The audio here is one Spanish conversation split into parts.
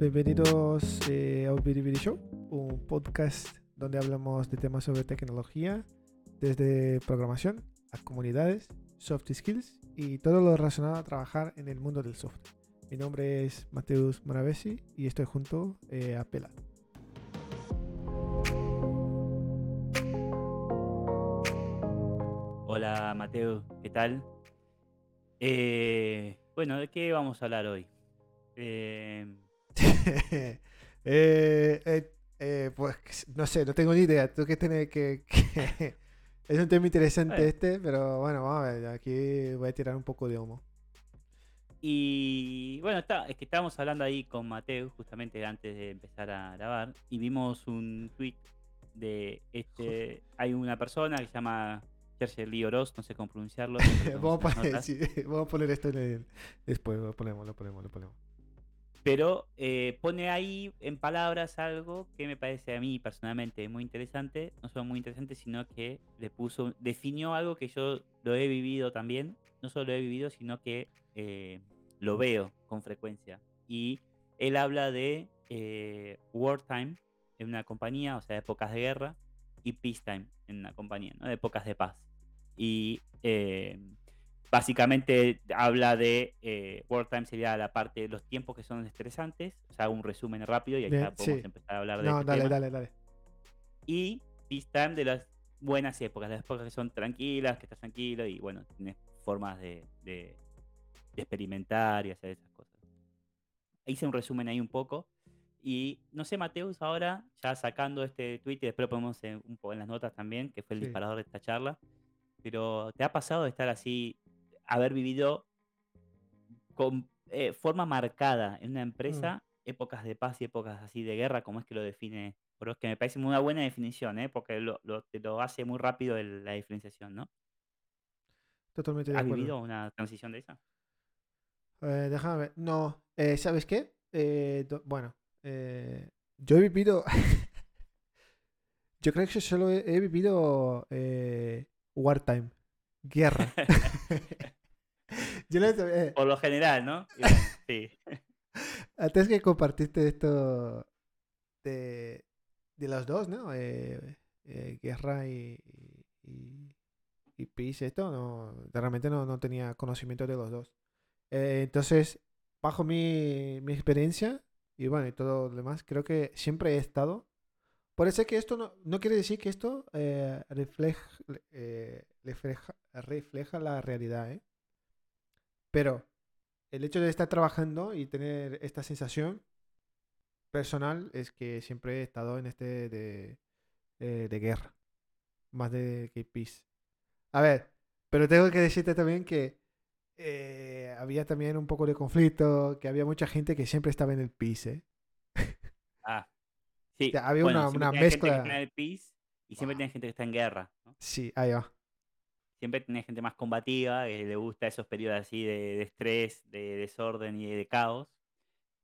Bienvenidos eh, a Ubiri Show, un podcast donde hablamos de temas sobre tecnología, desde programación a comunidades, soft skills y todo lo relacionado a trabajar en el mundo del software. Mi nombre es Mateus Moravesi y estoy junto eh, a Pela. Hola Mateo, ¿qué tal? Eh, bueno, ¿de qué vamos a hablar hoy? Eh, Eh, eh, eh, pues no sé, no tengo ni idea. Tú que tienes que, que- es un tema interesante Bueno. este, pero bueno, vamos a ver. Aquí voy a tirar un poco de humo. y bueno, está, es que estábamos hablando ahí con Mateo justamente antes de empezar a grabar y vimos un tweet de este. Hay una persona que se llama Jersey Lee Oroz, no sé cómo pronunciarlo. vamos, a poner, sí, vamos a poner esto en el- después. Lo ponemos, lo ponemos, lo ponemos. Pero eh, pone ahí en palabras algo que me parece a mí personalmente muy interesante. No solo muy interesante, sino que le puso, definió algo que yo lo he vivido también. No solo lo he vivido, sino que eh, lo veo con frecuencia. Y él habla de eh, wartime en una compañía, o sea, épocas de guerra, y peacetime en una compañía, ¿no? épocas de paz. Y eh, básicamente habla de eh, wartime sería la parte de los tiempos que son estresantes. O sea, un resumen rápido y ahí ya podemos sí. empezar a hablar de No, este dale, tema. dale, dale. Y peacetime de las buenas épocas, las épocas que son tranquilas, que estás tranquilo y bueno, tienes formas de, de- de experimentar y hacer esas cosas. Hice un resumen ahí un poco. Y no sé, Mateus, ahora ya sacando este tweet y después lo ponemos en, un poco en las notas también, que fue el Sí. disparador de esta charla. Pero ¿te ha pasado de estar así, haber vivido con eh, forma marcada en una empresa épocas de paz y épocas así de guerra, como es que lo define Oroz? Que me parece una buena definición, ¿eh? porque lo, lo- te lo hace muy rápido el- la diferenciación, ¿no? Totalmente de ¿Has vivido una transición de esa? Eh, déjame ver. No, eh, ¿sabes qué? Eh, do- bueno, eh, yo he vivido. yo creo que solo he, he vivido wartime, guerra. yo eh, Por lo general, ¿no? Bueno, sí. antes que compartiste esto de, de los dos, ¿no? Eh, eh, guerra y, y, y- peace, esto, no, realmente no, no tenía conocimiento de los dos. Entonces, bajo mi, mi experiencia y bueno, y todo lo demás, creo que siempre he estado. Es que esto no, no quiere decir que esto eh, refleja, eh, refleja, refleja la realidad, ¿eh? Pero el hecho de estar trabajando y tener esta sensación personal es que siempre he estado en este de, de, de guerra, más de que peace. A ver, pero tengo que decirte también que eh, había también un poco de conflicto, que había mucha gente que siempre estaba en el peace, ¿eh? Ah, sí. sea, había bueno, una- una tenés gente que mezcla. está en el peace y siempre Wow. tienes gente que está en guerra, ¿no? Sí, ahí va. Siempre tenés gente más combativa, que le gusta esos periodos así de, de estrés, de desorden y de caos.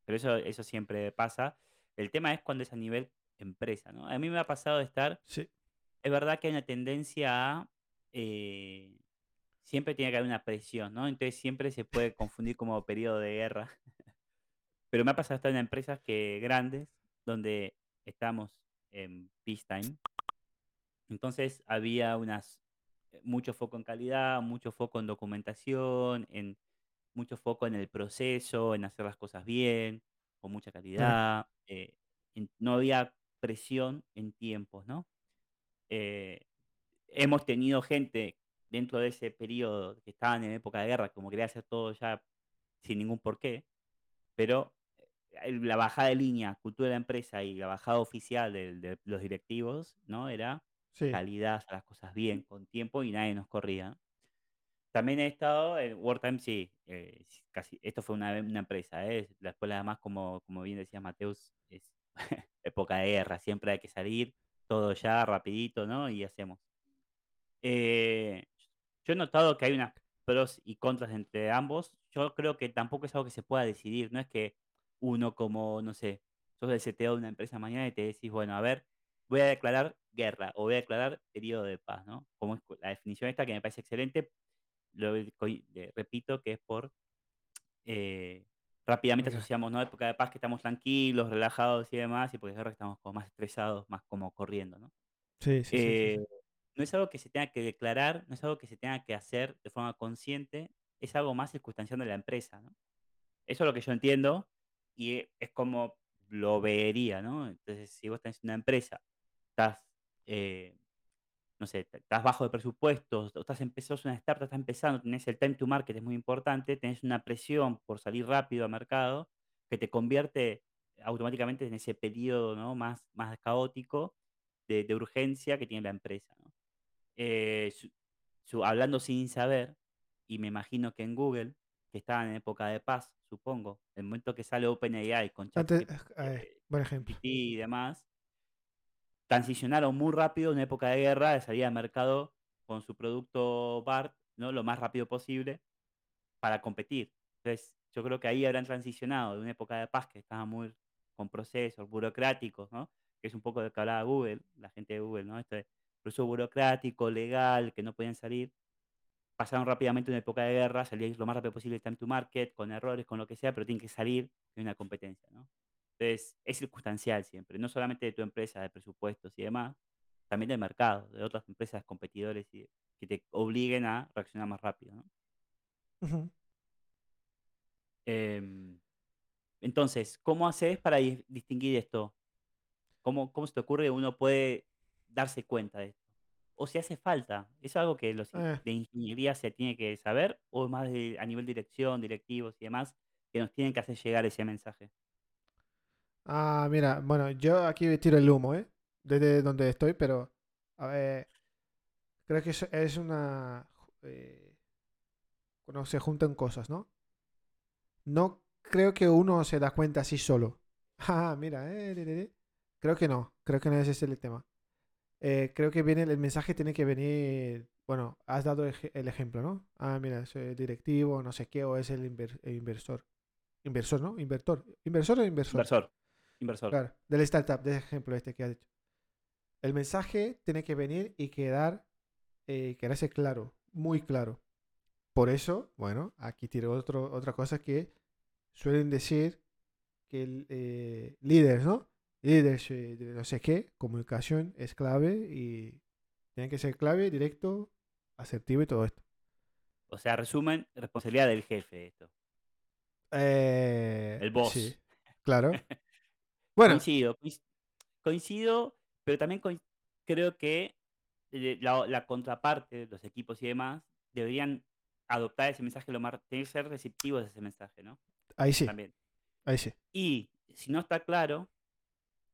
Pero eso, eso siempre pasa. El tema es cuando es a nivel empresa, ¿no? A mí me ha pasado de estar Sí, es verdad que hay una tendencia a eh, siempre tiene que haber una presión, ¿no? Entonces siempre se puede confundir como periodo de guerra. Pero me ha pasado estar en empresas que grandes, donde estamos en peacetime. Entonces había unas mucho foco en calidad, mucho foco en documentación, en mucho foco en el proceso, en hacer las cosas bien, con mucha calidad. eh, en- no había presión en tiempos, ¿no? Eh, hemos tenido gente dentro de ese periodo que estaban en época de guerra, como quería hacer todo ya sin ningún porqué, pero eh, la bajada de línea, cultura de la empresa y la bajada oficial de, de los directivos, ¿no? Era sí. calidad, hacer las cosas bien, con tiempo y nadie nos corría. También he estado en Wartime, sí, eh, casi, esto fue una, una empresa, ¿eh? Escuela además, como, como bien decía Mateus, es época de guerra, siempre hay que salir, todo ya, rapidito, ¿no? Y hacemos. Eh, yo he notado que hay unas pros y contras entre ambos. Yo creo que tampoco es algo que se pueda decidir. No es que uno como, no sé, sos el CTO de una empresa mañana y te decís, bueno, a ver, voy a declarar guerra o voy a declarar periodo de paz, ¿no? Como es la definición esta que me parece excelente, lo eh, repito que es por eh, rápidamente asociamos, ¿no? Época de paz que estamos tranquilos, relajados y demás, y porque es guerra estamos como más estresados, más como corriendo, ¿no? Sí, sí, sí, sí, sí. Eh, no es algo que se tenga que declarar, no es algo que se tenga que hacer de forma consciente, es algo más circunstancial de la empresa, ¿no? Eso es lo que yo entiendo y es como lo vería, ¿no? Entonces, si vos tenés una empresa, estás, eh, no sé, estás bajo de presupuestos, estás empe sos una startup, estás empezando, tenés el time to market, es muy importante, tenés una presión por salir rápido al mercado, que te convierte automáticamente en ese periodo, ¿no? Más más caótico de de urgencia que tiene la empresa, ¿no? Eh, su su hablando sin saber, y me imagino que en Google, que estaban en época de paz, supongo, el momento que sale OpenAI con ChatGPT eh, eh, y demás transicionaron muy rápido en época de guerra, de salida al mercado con su producto BART, ¿no? Lo más rápido posible para competir. Entonces, yo creo que ahí habrán transicionado de una época de paz que estaba muy con procesos burocráticos, ¿no? Que es un poco de que hablaba Google, la gente de Google, ¿no? Este proceso burocrático, legal, que no podían salir. Pasaron rápidamente una época de guerra, salir lo más rápido posible time to market, con errores, con lo que sea, pero tienen que salir de una competencia, ¿no? Entonces, es circunstancial siempre, no solamente de tu empresa, de presupuestos y demás, también del mercado, de otras empresas competidores y que te obliguen a reaccionar más rápido, ¿no? Em, entonces, ¿cómo haces para dis distinguir esto? ¿Cómo cómo se te ocurre que uno puede darse cuenta de esto? O si hace falta, ¿es algo que los Eh, de ingeniería se tiene que saber o más de a nivel dirección, directivos y demás, que nos tienen que hacer llegar ese mensaje? Ah, mira, bueno, yo aquí tiro el humo, ¿eh? Desde donde estoy, pero a ver, creo que es, es una... eh, cuando se juntan cosas, ¿no? No creo que uno se da cuenta así solo. Ah, mira, eh, de, creo que no, creo que no ese es el tema. Eh, creo que viene el mensaje tiene que venir, bueno, has dado el ejemplo, ¿no? Ah, mira, soy directivo, no sé qué, o es el, el inversor. Inversor, ¿no? Invertor. ¿Inversor o inversor? Inversor, inversor. Claro, del startup, de ejemplo este que has dicho. El mensaje tiene que venir y quedar, eh, quedarse claro, muy claro. Por eso, bueno, aquí tiro otro, otra cosa que suelen decir que el eh, líderes, ¿no? Líderes de no sé qué, comunicación es clave y tiene que ser clave, directo, asertivo y todo esto. O sea, resumen, responsabilidad del jefe esto, Eh, el boss. sí, claro. Bueno, Coincido, coinc coincido, pero también creo que, eh, la la contraparte, los equipos y demás, deberían adoptar ese mensaje lo más tienen que ser receptivos de ese mensaje, ¿no? ahí sí, También. ahí sí. Y si no está claro,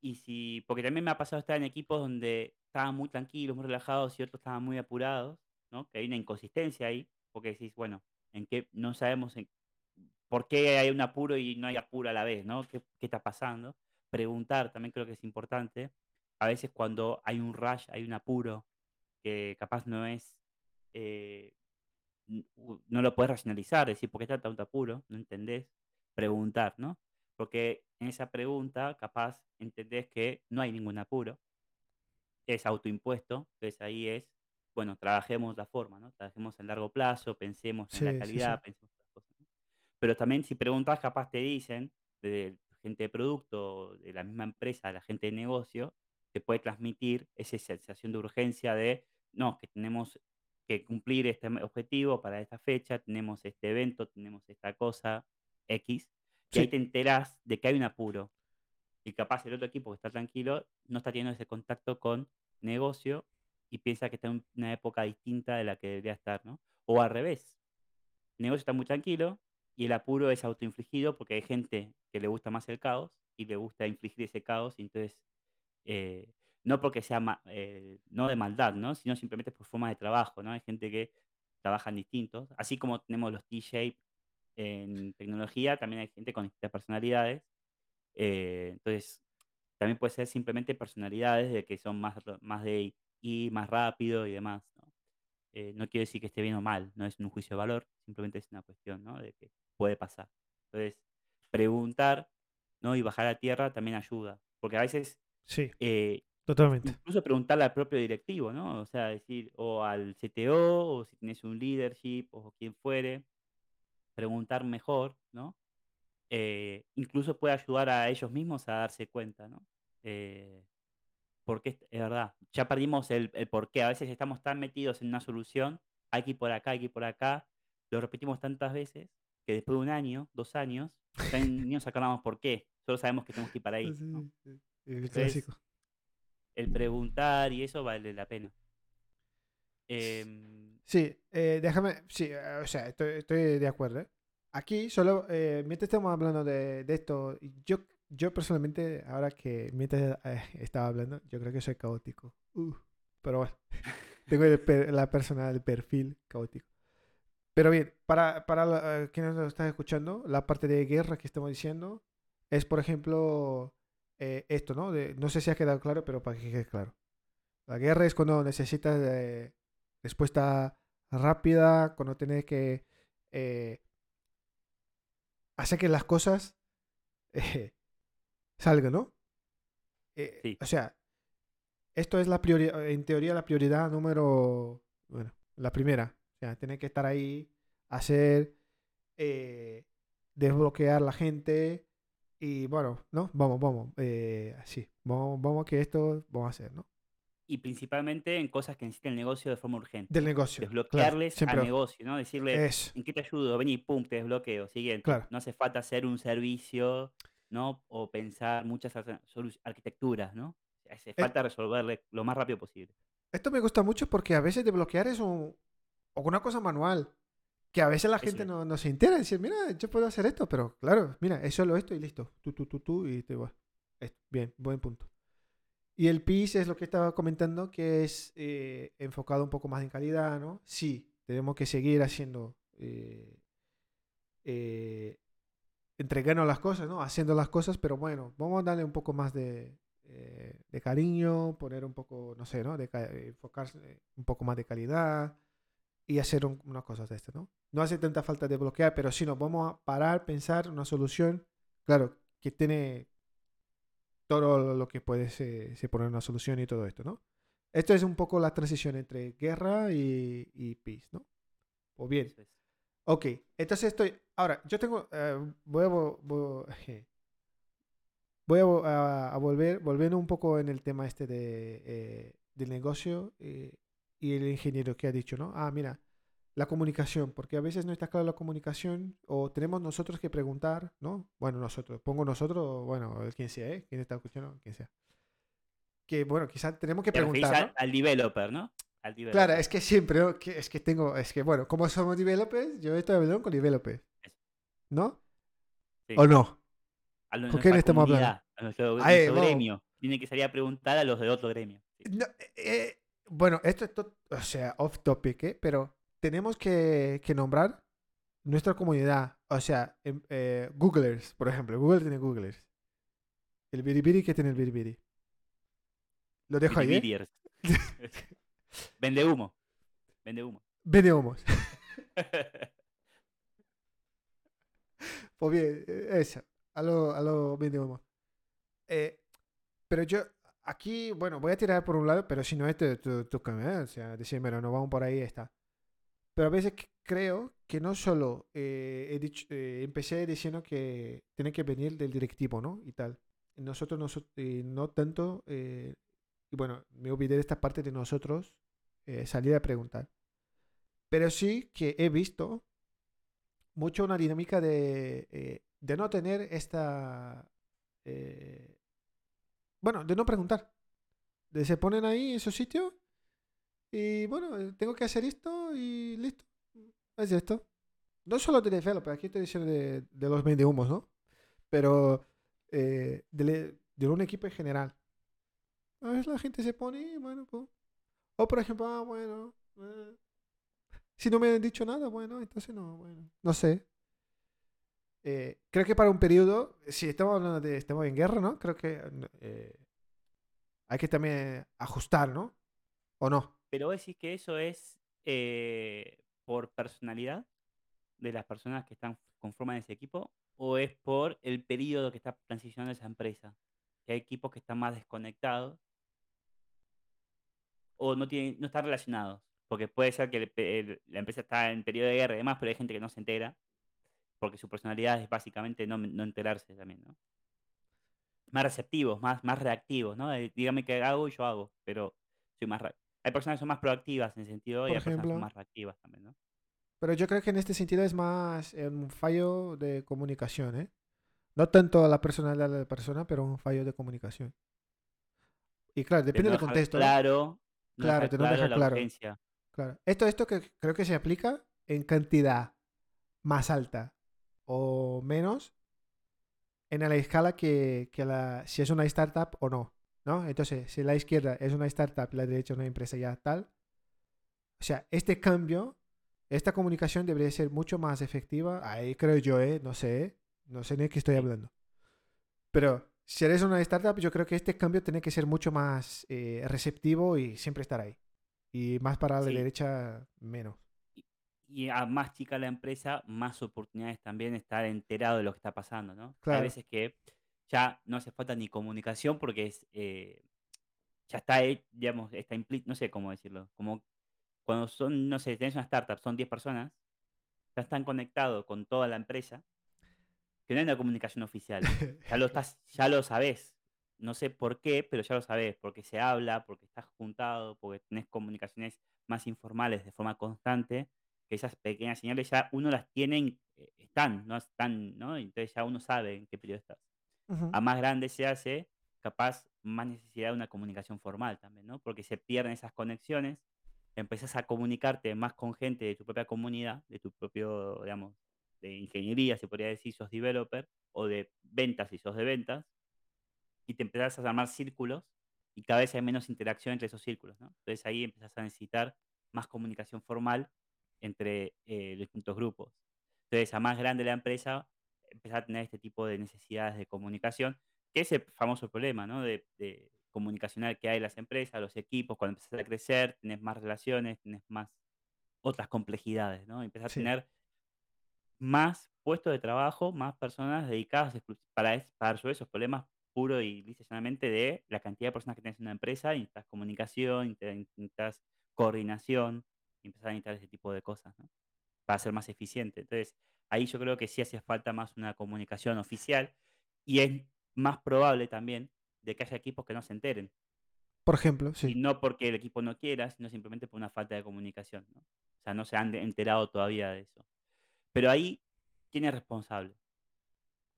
y si porque también me ha pasado estar en equipos donde estaban muy tranquilos, muy relajados y otros estaban muy apurados, ¿no? Que hay una inconsistencia ahí, porque decís, bueno, en qué no sabemos en por qué hay un apuro y no hay apuro a la vez, ¿no? ¿Qué qué está pasando? Preguntar también creo que es importante. A veces cuando hay un rush, hay un apuro que capaz no es, eh, no lo puedes racionalizar, decir: "¿Por qué está tanto apuro?", no entendés. Preguntar, ¿no? Porque en esa pregunta capaz entendés que no hay ningún apuro es autoimpuesto, entonces ahí es, bueno, trabajemos la forma, ¿no? Trabajemos a largo plazo, pensemos en la Sí, sí, sí. calidad, pensemos en las cosas, ¿no? Pero también si preguntas, capaz te dicen, de gente de producto, de la misma empresa, la gente de negocio, te puede transmitir esa sensación de urgencia de, no, que tenemos que cumplir este objetivo para esta fecha, tenemos este evento, tenemos esta cosa X, y ahí te enterás de que hay un apuro. Y capaz el otro equipo que está tranquilo no está teniendo ese contacto con negocio y piensa que está en una época distinta de la que debería estar, ¿no? O al revés, el negocio está muy tranquilo y el apuro es autoinfligido porque hay gente que le gusta más el caos y le gusta infligir ese caos y entonces, eh, no porque sea eh, no de maldad, ¿no? Sino simplemente por forma de trabajo, ¿no? Hay gente que trabajan distintos, así como tenemos los T-shape en tecnología, también hay gente con distintas personalidades eh, entonces, también puede ser simplemente personalidades de que son más, más de ir más rápido y demás, ¿no? No quiero decir que esté bien o mal, no es un juicio de valor, simplemente es una cuestión, ¿no? De que puede pasar. Entonces, preguntar, ¿no? Y bajar a tierra también ayuda, porque a veces, sí, eh, totalmente. incluso preguntarle al propio directivo, ¿no? O sea, decir, o al CTO, o si tienes un leadership, o quien fuere, preguntar mejor, ¿no? eh, incluso puede ayudar a ellos mismos a darse cuenta, ¿no? Eh, porque es, verdad, ya perdimos el, el porqué. A veces estamos tan metidos en una solución, hay que ir por acá, hay que ir por acá, lo repetimos tantas veces que después de un año, dos años, ni nos acordamos por qué. Solo sabemos que tenemos que ir para ahí. Sí, ¿no? sí, el Entonces, clásico. el preguntar y eso vale la pena. Em, Sí, eh, déjame, sí, o sea, estoy, estoy de acuerdo. ¿eh? Aquí solo, eh, mientras estamos hablando de, de esto, yo, yo personalmente, ahora que mientras estaba hablando, yo creo que soy caótico. Uh, pero bueno, tengo el la persona, el perfil caótico. Pero bien, para, para eh, quienes nos están escuchando, la parte de guerra que estamos diciendo es, por ejemplo, eh, esto, ¿no? De- no sé si ha quedado claro, pero para que quede claro. La guerra es cuando necesitas eh, respuesta rápida, cuando tienes que eh, hacer que las cosas salgan, ¿no? Sí. O sea, esto es la prioridad, en teoría la prioridad número, bueno, la primera. Sea, tiene que estar ahí, hacer, eh, desbloquear la gente y bueno, ¿no? Vamos, vamos, eh, así, vamos, vamos que esto vamos a hacer, ¿no? y principalmente en cosas que necesita el negocio de forma urgente. Del negocio. Desbloquearles al negocio, ¿no? Decirle, es, ¿en qué te ayudo? Vení, pum, te desbloqueo. Siguiente. claro. No hace falta hacer un servicio, ¿no? O pensar muchas arquitecturas, ¿no? Hace falta resolverle lo más rápido posible. Esto me gusta mucho porque a veces desbloquear es un, o una cosa manual. Que a veces la Eso gente no, no se entera. Decir, mira, yo puedo hacer esto, pero claro, mira, es solo esto y listo. Tú, tú, tú, tú, y te vas. Bien, buen punto. Y el PIS es lo que estaba comentando, que es eh, enfocado un poco más en calidad, ¿no? Sí, tenemos que seguir haciendo, eh, eh, entregando las cosas, ¿no? Haciendo las cosas, pero bueno, vamos a darle un poco más de, eh, de cariño, poner un poco, no sé, ¿no? De eh, enfocarse un poco más de calidad y hacer un- unas cosas de esto, ¿no? No hace tanta falta de bloquear, pero sí nos vamos a parar, pensar una solución, claro, que tiene todo lo- que puede se, se poner una solución y todo esto, ¿no? Esto es un poco la transición entre guerra y, y peace, ¿no? O bien. Ok, entonces estoy. Ahora, yo tengo. eh, voy a. vo- vo- voy a, vo- a- a volver. Volviendo un poco en el tema este de, eh, del negocio eh, y el ingeniero que ha dicho, ¿no? Ah, mira, la comunicación, porque a veces no está clara la comunicación o tenemos nosotros que preguntar, ¿no? Bueno, nosotros, pongo nosotros, bueno, quien sea, ¿eh? Quien está escuchando, quien sea. Que bueno, quizás tenemos que Te preguntar, al, ¿no? al developer, ¿no? Al Claro, developer. es que siempre, ¿no? que, es que tengo, es que bueno, como somos developers, yo estoy hablando con developers. ¿no? Sí. ¿O no? A ¿con quién estamos hablando? A nuestro, Ahí, nuestro vamos. gremio. Tiene que salir a preguntar a los de otro gremio. Sí. No, eh, eh, bueno, esto es, o sea, off topic, ¿eh? pero tenemos que, que nombrar nuestra comunidad, o sea, em- eh, Googlers, por ejemplo, Google tiene Googlers. El biribiri que tiene el biribiri. Lo dejo ahí, ¿eh? Vende humo. Vende humo. Vende humos. Pues bien, eh, eso. A lo, a lo vende humos. Eh, pero yo, aquí, bueno, voy a tirar por un lado, pero si no es tu, tu, tu ¿eh? o sea, no vamos por ahí, está. Pero a veces creo que no solo eh, he dicho, eh, empecé diciendo que tiene que venir del directivo, ¿no? Y tal. Nosotros no, so- eh, no tanto, eh, y bueno, me olvidé de esta parte de nosotros eh, salir a preguntar. Pero sí que he visto mucho una dinámica de, de no tener esta... bueno, de no preguntar. De se ponen ahí en su sitio y bueno, eh, tengo que hacer esto y listo. Es esto. No solo de developer, aquí estoy diciendo de, de los humos, ¿no? Pero eh, de, de un equipo en general. A veces la gente se pone bueno, pues. O por ejemplo, ah, bueno. eh, si no me han dicho nada, bueno, entonces no, bueno. No sé. Eh, creo que para un periodo, si estamos hablando de, estamos en guerra, ¿no? Creo que eh, hay que también ajustar, ¿no? ¿O no? Pero vos decís que eso es eh, por personalidad de las personas que están conforman ese equipo o es por el periodo que está transicionando esa empresa. Que hay equipos que están más desconectados o no, tienen, no están relacionados. Porque puede ser que el el- la empresa está en periodo de guerra y demás, pero hay gente que no se entera. Porque su personalidad es básicamente no, no enterarse también, ¿no? Más receptivos, más, más reactivos, ¿no? De, dígame qué hago y yo hago, pero soy más... Hay personas que son más proactivas en ese sentido y Por hay personas que son ejemplo. más reactivas también, ¿no? Pero yo creo que en este sentido es más eh, un fallo de comunicación, ¿eh? No tanto la personalidad de la persona, pero un fallo de comunicación. Y claro, De depende del contexto, ¿no? claro, no Claro, de no claro la claro. urgencia. Claro. Esto, esto que creo que se aplica en cantidad más alta o menos en la escala que, que la, si es una startup o no, ¿no? Entonces, si la izquierda es una startup, la derecha es una empresa ya tal, o sea, este cambio, esta comunicación debería ser mucho más efectiva, ahí creo yo, ¿eh? No sé. No sé ni de qué estoy hablando. Pero si eres una startup, yo creo que este cambio tiene que ser mucho más eh, receptivo y siempre estar ahí. Y más para la Sí. derecha, menos. Y a más chica la empresa, más oportunidades también estar enterado de lo que está pasando, ¿no? Hay Claro. veces que ya no hace falta ni comunicación porque es, eh, ya está, digamos, está implícito, no sé cómo decirlo, como cuando son, no sé, tenés una startup, son 10 personas, ya están conectados con toda la empresa, que no hay una comunicación oficial, ya lo estás, ya lo sabés. No sé por qué, pero ya lo sabés, porque se habla, porque estás juntado, porque tenés comunicaciones más informales de forma constante, que esas pequeñas señales ya uno las tiene, en- eh, están, no están, ¿no? Entonces ya uno sabe en qué periodo estás. Ujú. A más grande se hace, capaz más necesidad de una comunicación formal también, ¿no? Porque se pierden esas conexiones, empezás a comunicarte más con gente de tu propia comunidad, de tu propio, digamos, de ingeniería, se podría decir, sos developer, o de ventas si sos de ventas, y te empezás a armar círculos y cada vez hay menos interacción entre esos círculos, ¿no? Entonces ahí empezás a necesitar más comunicación formal entre eh, distintos grupos. Entonces, a más grande la empresa, empezás a tener este tipo de necesidades de comunicación, que es el famoso problema, ¿no? De, de comunicacional que hay en las empresas, los equipos, cuando empezás a crecer, tenés más relaciones, tenés más otras complejidades, ¿no? Empezás a Sí. tener más puestos de trabajo, más personas dedicadas para, para resolver esos problemas puro y lisa llanamente de la cantidad de personas que tienes en una empresa, y necesitas comunicación, necesitas coordinación, y empezar a necesitar ese tipo de cosas, ¿no? Para ser más eficiente. Entonces, ahí yo creo que sí hace falta más una comunicación oficial y es más probable también de que haya equipos que no se enteren. Por ejemplo, Y sí. no porque el equipo no quiera, sino simplemente por una falta de comunicación, ¿no? O sea, no se han enterado todavía de eso. Pero ahí, ¿quién es responsable?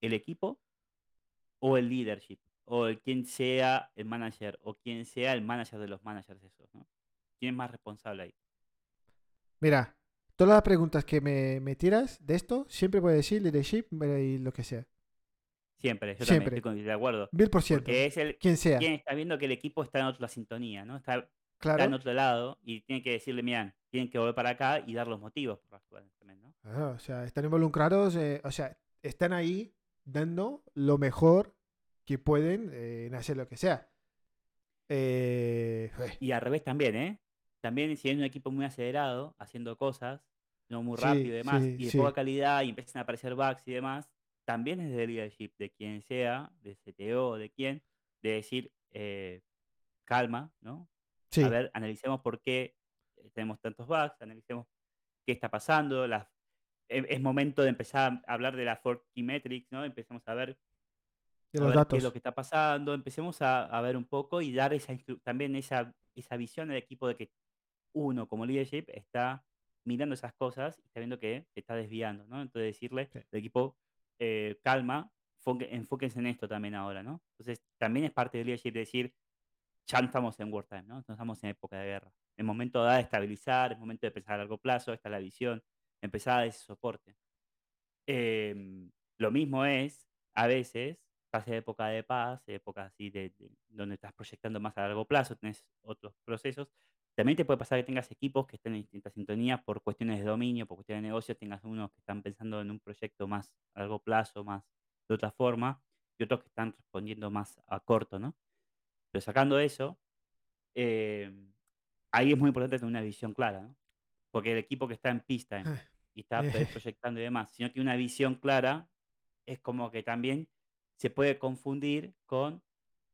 ¿El equipo o el leadership? O el quien sea el manager o quien sea el manager de los managers esos, ¿no? ¿Quién es más responsable ahí? Mira, todas las preguntas que me, me tiras de esto, siempre voy a decir leadership y lo que sea. Siempre, yo también Siempre. estoy con- de acuerdo. Mil por ciento. Porque es el Quien sea. quien está viendo que el equipo está en otra sintonía, ¿no? Está, está en Claro. otro lado y tiene que decirle, mira, tienen que volver para acá y dar los motivos por cuales también, ¿no? Ah, o sea, están involucrados, eh, o sea, están ahí dando lo mejor que pueden eh, en hacer lo que sea. Eh, Y al revés también, ¿eh? También si hay un equipo muy acelerado, haciendo cosas, no muy Sí, rápido y demás, sí, y de sí. poca calidad y empiezan a aparecer bugs y demás, también es de leadership, de quien sea, de CTO, de quien, de decir, eh, calma, ¿no? sí, A ver, analicemos por qué eh, tenemos tantos bugs, analicemos qué está pasando, las, e- es momento de empezar a hablar de la Four Key Metrics, ¿no? Empecemos a ver de a los ver qué es lo datos. que está pasando, empecemos a, a ver un poco y dar esa también esa, esa visión al equipo de que uno como leadership está mirando esas cosas y está viendo que está desviando, ¿no? Entonces decirle Sí. al equipo, eh, calma, enfóquense en esto también ahora, ¿no? Entonces también es parte del leadership decir, ya no estamos en wartime, ¿no? No estamos en época de guerra. Es momento de estabilizar, es momento de pensar a largo plazo, esta es la visión, empezar a dar ese soporte. Em, lo mismo es, a veces, pase época de paz, épocas así de, de- donde estás proyectando más a largo plazo, tenés otros procesos. También te puede pasar que tengas equipos que estén en distintas sintonías por cuestiones de dominio, por cuestiones de negocio, tengas unos que están pensando en un proyecto más a largo plazo, más de otra forma, y otros que están respondiendo más a corto, ¿no? Pero sacando eso, em, ahí es muy importante tener una visión clara, ¿no? Porque el equipo que está en pista en- Ah, y está eh, proyectando y demás, si no tiene una visión clara, es como que también se puede confundir con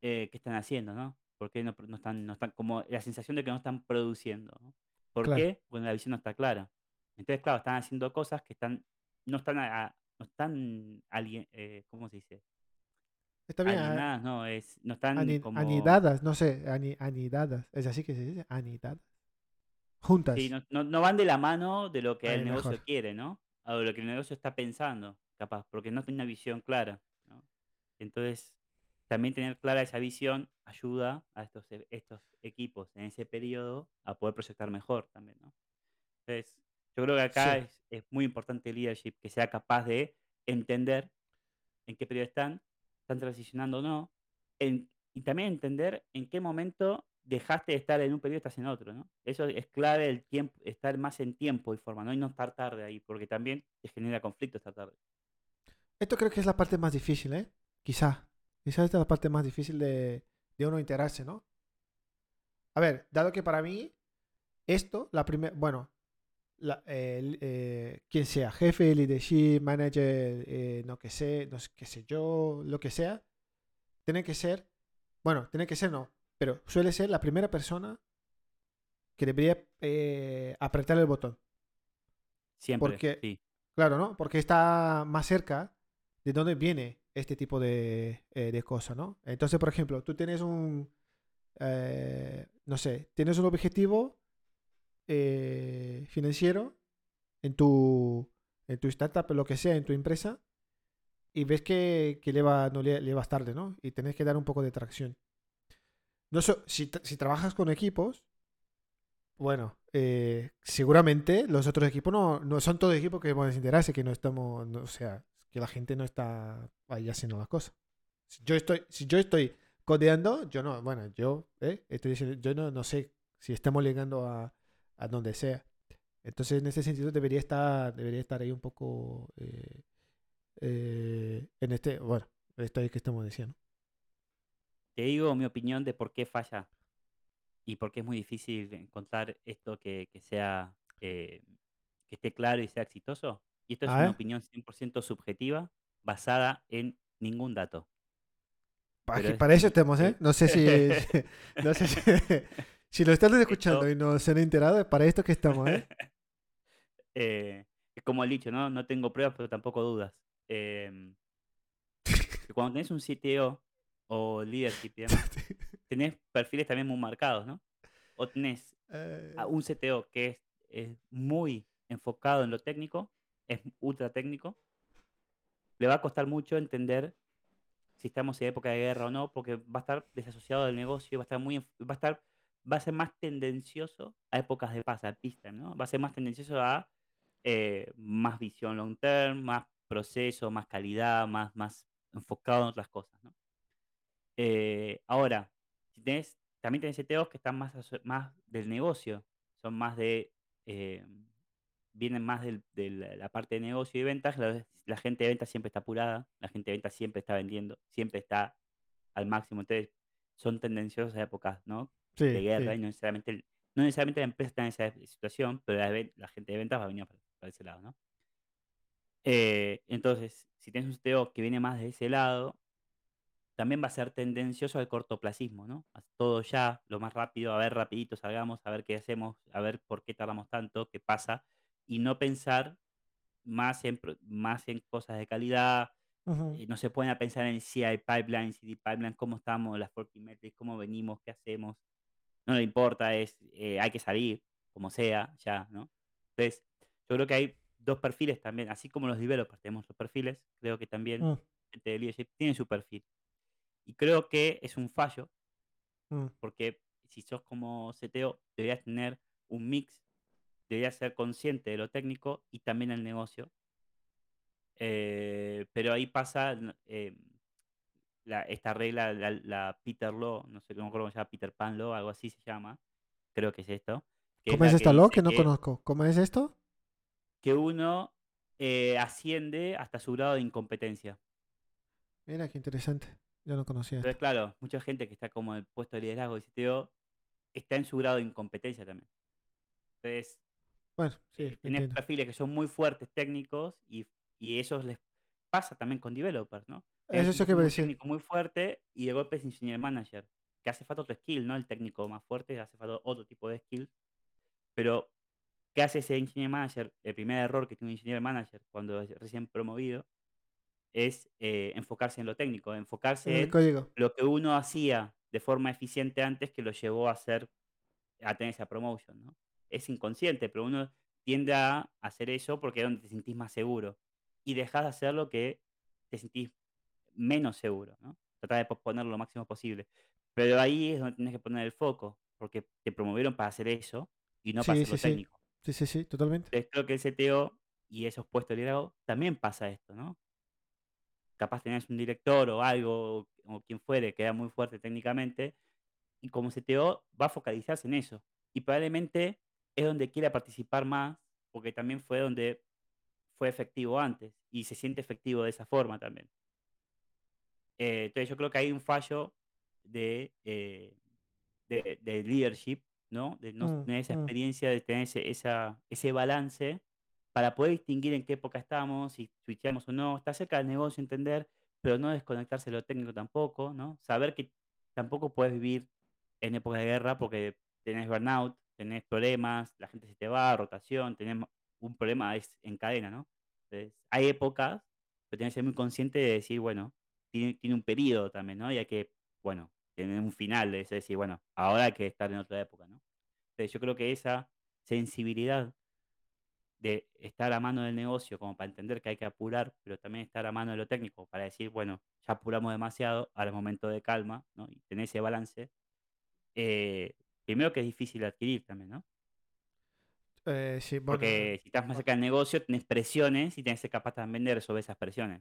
eh, qué están haciendo, ¿no? Porque no, pro- no están, no están como la sensación de que no están produciendo, ¿no? ¿Por Claro. qué? Porque la visión no está clara. Entonces, claro, están haciendo cosas que están, no están a- a- no están alguien, eh, ¿cómo se dice? Está bien. ah, no, es, no están ani- como... Anidadas, no sé, ani- anidadas. ¿Es así que se dice? Anidadas. Juntas. Sí, no, no- no van de la mano de lo que Ahí, el negocio quiere, ¿no? O de lo que el negocio está pensando, capaz, porque no tiene una visión clara, ¿no? Entonces, también tener clara esa visión ayuda a estos, e- estos equipos en ese periodo a poder proyectar mejor también, ¿no? Entonces, yo creo que acá Sí. es, es muy importante el leadership, que sea capaz de entender en qué periodo están, están transicionando o no, en- y también entender en qué momento dejaste de estar en un periodo y estás en otro, ¿no? Eso es clave el tiempo, estar más en tiempo y forma, ¿no? Y no estar tarde ahí, porque también te genera conflicto estar tarde. Esto creo que es la parte más difícil, ¿eh? Quizá. Quizá esta es la parte más difícil de, de uno integrarse, ¿no? A ver, dado que para mí, esto, la primera, bueno, la- eh, quien sea, jefe, leadership, manager, eh, no que sé, no sé, qué sé yo, lo que sea, tiene que ser, bueno, tiene que ser no, pero suele ser la primera persona que debería eh, apretar el botón. Siempre, Porque- sí. Claro, ¿no? Porque está más cerca de dónde viene este tipo de, eh, de cosas, ¿no? Entonces, por ejemplo, tú tienes un, eh, no sé, tienes un objetivo eh, financiero en tu, en tu startup, lo que sea, en tu empresa, y ves que, que le, va, no, le, le vas tarde, ¿no? Y tenés que dar un poco de tracción. No so- si, tra- si trabajas con equipos, bueno, seguramente los otros equipos no, no son todos equipos que van a enterarse que no estamos, o sea, que la gente no está ahí haciendo las cosas. Si yo estoy, si yo estoy codeando, yo no, bueno, yo, eh, estoy diciendo, yo no, no sé si estamos llegando a, a donde sea. Entonces, en ese sentido, debería estar, debería estar ahí un poco eh, eh, en este, bueno, esto ahí que estamos diciendo. Te digo mi opinión de por qué falla y por qué es muy difícil encontrar esto que, que sea, eh, que esté claro y sea exitoso. Y esto es una opinión 100% subjetiva basada en ningún dato. Para, es- eso estamos, ¿eh? eh, No sé si, no sé si, si lo están escuchando Esto- y no se han enterado, para esto que estamos, ¿eh? Eh, es como el dicho, ¿no? No tengo pruebas, pero tampoco dudas. Em, cuando tenés un CTO o leadership y demás, tenés perfiles también muy marcados, ¿no? O tenés Eh, a un CTO que es, es muy enfocado en lo técnico, es ultra técnico, le va a costar mucho entender si estamos en época de guerra o no, porque va a estar desasociado del negocio, va a estar muy, va a estar, va a ser más tendencioso a épocas de paz, a pista, ¿no? Va a ser más tendencioso a eh, más visión long term, más proceso, más calidad, más, más enfocado en otras cosas. Eh, ahora, si tenés, también tenés CTOs que están más, más del negocio, son más de, eh, vienen más de la parte de negocio y ventas, la, la gente de ventas siempre está apurada, la gente de ventas siempre está vendiendo, siempre está al máximo, entonces son tendenciosas épocas, ¿no? sí, de guerra sí. y no necesariamente, el- no necesariamente la empresa está en esa situación, pero la, la gente de ventas va a venir para, para ese lado, ¿no? Eh, entonces, si tienes un CTO que viene más de ese lado, también va a ser tendencioso al cortoplacismo, ¿no? A todo ya, lo más rápido, a ver rapidito, salgamos, a ver qué hacemos, a ver por qué tardamos tanto, qué pasa, y no pensar más en, más en cosas de calidad, Ujú. y no se pueden pensar en CI pipeline, CD pipeline, cómo estamos, las 40 metrics, cómo venimos, qué hacemos. No le importa, es, eh, hay que salir, como sea, ya, ¿no? Entonces, yo creo que hay dos perfiles también, así como los developers tenemos los perfiles, creo que también Mm, gente de leadership tiene su perfil. Y creo que es un fallo, mm. porque si sos como CTO, deberías tener un mix, deberías ser consciente de lo técnico y también el negocio. Eh, pero ahí pasa eh, la- esta regla, la, la Peter Law, no sé cómo se llama, Peter Pan Law, algo así se llama, creo que es esto. Que ¿Cómo es que esta lo dice que no que- conozco? ¿Cómo es esto? que uno eh, asciende hasta su grado de incompetencia. Mira, qué interesante. Yo no conocía Entonces, esto. claro, mucha gente que está como en el puesto de liderazgo de CTO está en su grado de incompetencia también. Entonces, Bueno, sí, eh, tenés entiendo. perfiles que son muy fuertes técnicos y, y eso les pasa también con developers, ¿no? Eso es lo que perfil iba a muy decir. técnico muy fuerte y de golpe es engineer manager, que hace falta otro skill, ¿no? El técnico más fuerte hace falta otro tipo de skill. Pero ¿qué hace ese engineer manager? El primer error que tiene un engineer manager cuando es recién promovido es eh, enfocarse en lo técnico, enfocarse En el en código. lo que uno hacía de forma eficiente antes que lo llevó a hacer, a tener esa promotion, ¿no? Es inconsciente, pero uno tiende a hacer eso porque es donde te sentís más seguro y dejas de hacer lo que te sentís menos seguro, ¿no? Tratar de posponerlo lo máximo posible. Pero ahí es donde tienes que poner el foco, porque te promovieron para hacer eso y no para hacer sí, lo sí. técnico. Sí, sí, sí, totalmente. Entonces creo que el CTO y esos puestos de liderazgo también pasa esto, ¿no? Capaz tenés un director o algo, o quien fuere, que era muy fuerte técnicamente, y como CTO va a focalizarse en eso. Y probablemente es donde quiera participar más, porque también fue donde fue efectivo antes y se siente efectivo de esa forma también. Eh, entonces yo creo que hay un fallo de, eh, de, de leadership, ¿no? De no Mm, tener esa mm. experiencia, de tener ese, esa, ese balance para poder distinguir en qué época estamos, si switchamos o no, estar cerca del negocio, entender, pero no desconectarse de lo técnico tampoco, ¿no? Saber que tampoco puedes vivir en época de guerra porque tenés burnout, tenés problemas, la gente se te va, rotación, tenés un problema es en cadena, ¿no? Entonces, hay épocas, pero tienes que ser muy consciente de decir, bueno, tiene, tiene un periodo también, ¿no? Y hay que, bueno, tener un final de decir, bueno, ahora hay que estar en otra época, ¿no? Entonces, yo creo que esa sensibilidad de estar a mano del negocio como para entender que hay que apurar, pero también estar a mano de lo técnico para decir, bueno, ya apuramos demasiado, ahora es momento de calma, ¿no? Y tener ese balance. eh, primero que es difícil adquirir también, ¿no? Eh, sí, bueno. Porque si estás más cerca del negocio, tenés presiones y tenés que ser capaz también de resolver esas presiones.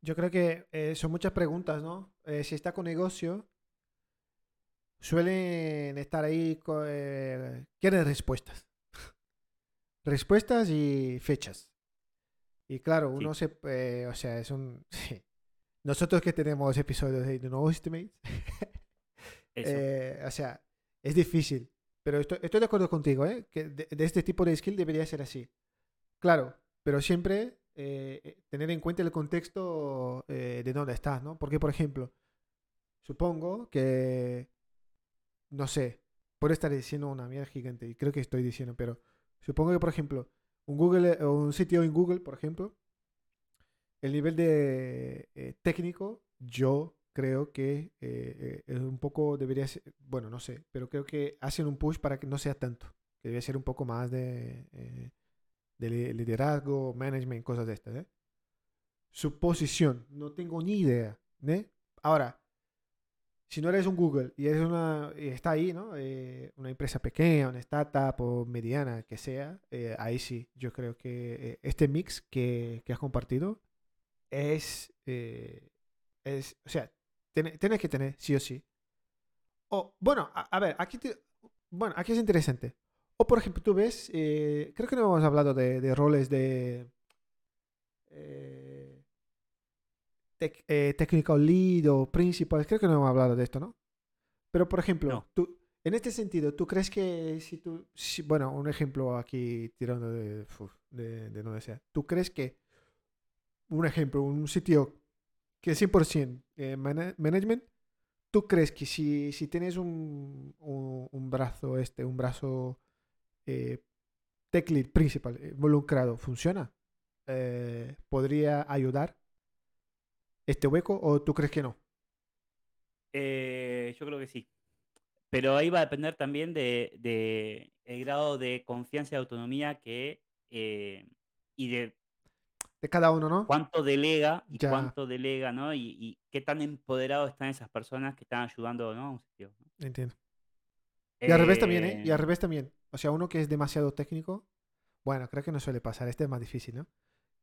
Yo creo que eh, son muchas preguntas, ¿no? Eh, si está con negocio, suelen estar ahí, eh, quieren respuestas. respuestas y fechas. Y claro, Sí. uno se, eh, o sea, es un... sí. Nosotros que tenemos episodios de No Estimates. eh, o sea, es difícil. Pero estoy, de acuerdo contigo, ¿eh? Que de, este tipo de skill debería ser así. Claro, pero siempre eh, eh, tener en cuenta el contexto de dónde estás, ¿no? Porque, por ejemplo, supongo que, no sé, puedo estar diciendo una mierda gigante y creo que estoy diciendo, pero supongo que, por ejemplo, un Google un sitio en Google, por ejemplo, el nivel de técnico, yo creo que eh, eh, es un poco debería ser, bueno, no sé, pero creo que hacen un push para que no sea tanto, que debe ser un poco más de, eh, de li- liderazgo, management, cosas de estas, ¿eh? Su posición, no tengo ni idea, ¿eh? Ahora, si no eres un Google y eres una, y está ahí, ¿no? Eh, una empresa pequeña, una startup o mediana, que sea, eh, ahí sí, yo creo que este mix que, que has compartido es, es, o sea, tiene- tienes que tener sí o sí. O, bueno, a, a ver, aquí, te- bueno, aquí es interesante. O, por ejemplo, tú ves, eh, creo que no hemos hablado de, de roles de eh, tec- eh, technical lead o principal, creo que no hemos hablado de esto, ¿no? Pero, por ejemplo, No. tú, en este sentido, ¿tú crees que si tú, si- bueno, un ejemplo aquí tirando de, de, de donde sea, ¿tú crees que, un ejemplo, un sitio que es 100% eh, mana- management, ¿tú crees que si, si tienes un, un, brazo, este, un brazo eh, tech lead principal eh, involucrado, funciona? Eh, ¿Podría ayudar este hueco o tú crees que no? Eh, yo creo que sí. Pero ahí va a depender también de, de el grado de confianza y autonomía que y de De cada uno, ¿no? cuánto delega y Ya. cuánto delega, ¿no? Y, y qué tan empoderados están esas personas que están ayudando, ¿no? a un sitio, ¿no? Entiendo. Y al revés también, ¿eh? Y al Eh, revés también. O sea, uno que es demasiado técnico, bueno, creo que no suele pasar, este es más difícil, ¿no?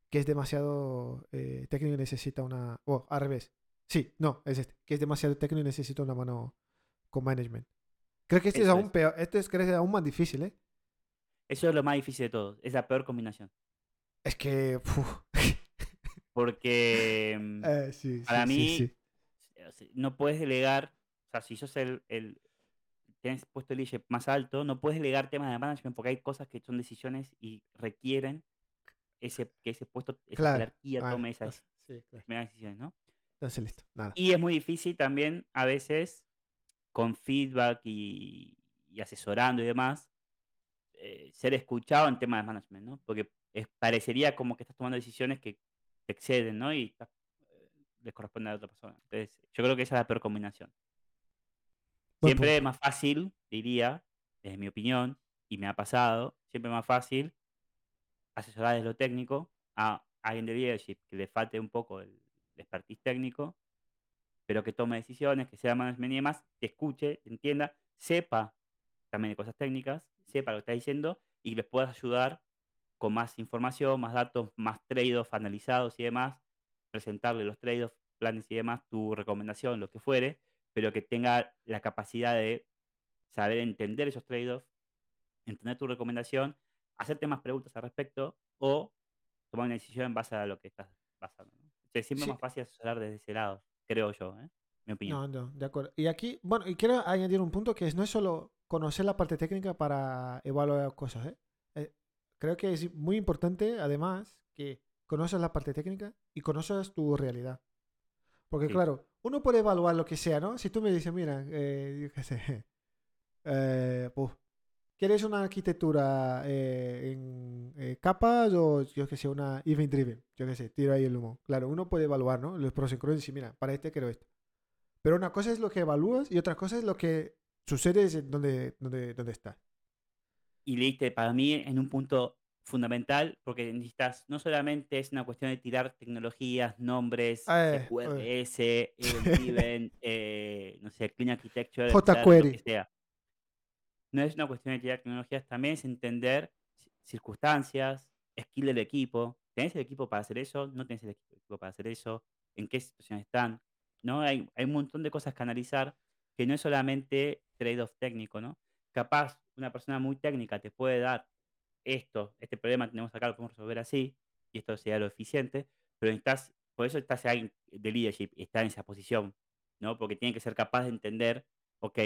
Que es demasiado eh, técnico y necesita una... O al revés. Sí, no, es este. Que es demasiado técnico y necesita una mano con management. Creo que este es aún es. peor, este es, creo que es aún más difícil, ¿eh? Eso es lo más difícil de todo, es la peor combinación. Es que... uf. Porque mm, Eh, sí, para sí, mí sí. sea, no puedes delegar, o sea, si sos el, el tienes puesto el leadership más alto, no puedes delegar temas de management porque hay cosas que son decisiones y requieren ese, que ese puesto, esa Claro. jerarquía tome esas sí, claro. primeras decisiones, ¿no? Entonces, listo. Nada. Y es muy difícil también a veces con feedback y, y asesorando y demás, eh, ser escuchado en temas de management, ¿no? Porque es- parecería como que estás tomando decisiones que te exceden, ¿no? Y eh, les corresponde a otra persona. Entonces, yo creo que esa es la peor combinación. Buen Siempre es más fácil, diría, desde mi opinión, y me ha pasado, siempre es más fácil asesorar desde lo técnico a alguien de leadership que le falte un poco el expertise técnico, pero que tome decisiones, que sea management y demás, te escuche, te entienda, sepa también de cosas técnicas, sepa lo que está diciendo y les puedas ayudar con más información, más datos, más trade-off analizados y demás, presentarle los trade-off, planes y demás, tu recomendación, lo que fuere, pero que tenga la capacidad de saber entender esos trade-offs, entender tu recomendación, hacerte más preguntas al respecto o tomar una decisión en base a lo que estás basando. ¿no? Entonces, siempre es Sí. más fácil asesorar desde ese lado, creo yo, ¿eh? mi opinión. No, no, de acuerdo. Y aquí, bueno, y quiero añadir un punto que es, no es solo conocer la parte técnica para evaluar cosas, ¿eh? Creo que es muy importante, además, que conoces la parte técnica y conoces tu realidad. Porque, Sí. claro, uno puede evaluar lo que sea, ¿no? Si tú me dices, mira, eh, yo qué sé, eh, pues, ¿quieres una arquitectura eh, en eh, capas o, yo qué sé, una event driven? Yo qué sé, tiro ahí el humo. Claro, uno puede evaluar, ¿no? Los pros y contras y decir, mira, para este quiero esto. Pero una cosa es lo que evalúas y otra cosa es lo que sucede donde, donde, donde estás. Y le diste para mí en un punto fundamental, porque necesitas, no solamente es una cuestión de tirar tecnologías, nombres, Eh, QRS, Event Driven, eh, no sé, Clean Architecture, jQuery. lo que sea. No es una cuestión de tirar tecnologías, también es entender ci- circunstancias, skill del equipo. ¿Tenés el equipo para hacer eso? ¿No tenés el equipo para hacer eso? ¿En qué situación están? ¿No? Hay, hay un montón de cosas que analizar que no es solamente trade-off técnico, ¿no? Capaz una persona muy técnica te puede dar esto, este problema tenemos acá, lo podemos resolver así, y esto sería lo eficiente, pero necesitas, por eso estás alguien de leadership, está en esa posición, ¿no? Porque tiene que ser capaz de entender, ok,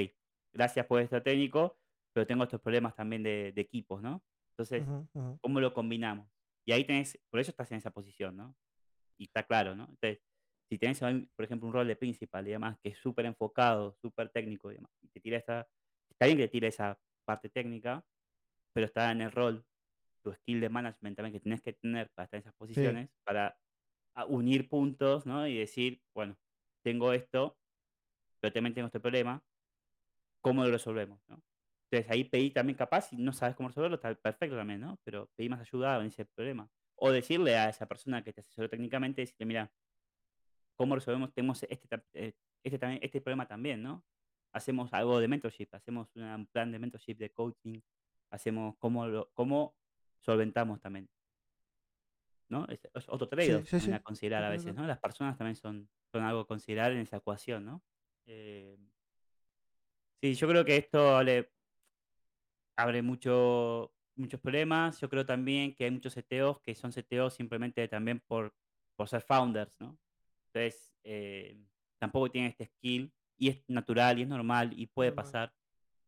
gracias por esto técnico, pero tengo estos problemas también de, de equipos, ¿no? Entonces, Ujú, ujú. ¿cómo lo combinamos? Y ahí tenés, por eso estás en esa posición, ¿no? Y está claro, ¿no? Entonces, si tenés, por ejemplo, un rol de principal y demás, que es súper enfocado, súper técnico y demás, y te tira esa, está bien que tire esa parte técnica, pero está en el rol, tu skill de management también que tienes que tener para estar en esas posiciones, para a- unir puntos, ¿no? Y decir, bueno, tengo esto, pero también tengo este problema, ¿cómo lo resolvemos, no? Entonces ahí pedí también capaz, si no sabes cómo resolverlo, está perfecto también, ¿no? Pero pedí más ayuda en ese problema. O decirle a esa persona que te asesoró técnicamente, decirle, mira, ¿cómo resolvemos? Tenemos este, eh, este, también, este problema también, ¿no? Hacemos algo de mentorship, hacemos un plan de mentorship, de coaching, hacemos cómo, lo, cómo solventamos también. ¿No? Es, es otro trade-off sí, a sí. considerar a veces. ¿no? Las personas también son, son algo a considerar en esa ecuación, ¿no? Eh, sí, yo creo que esto le abre mucho, muchos problemas. Yo creo también que hay muchos CTOs que son CTOs simplemente también por, por ser founders, ¿no? Entonces, eh, tampoco tienen este skill y es natural y es normal y puede pasar.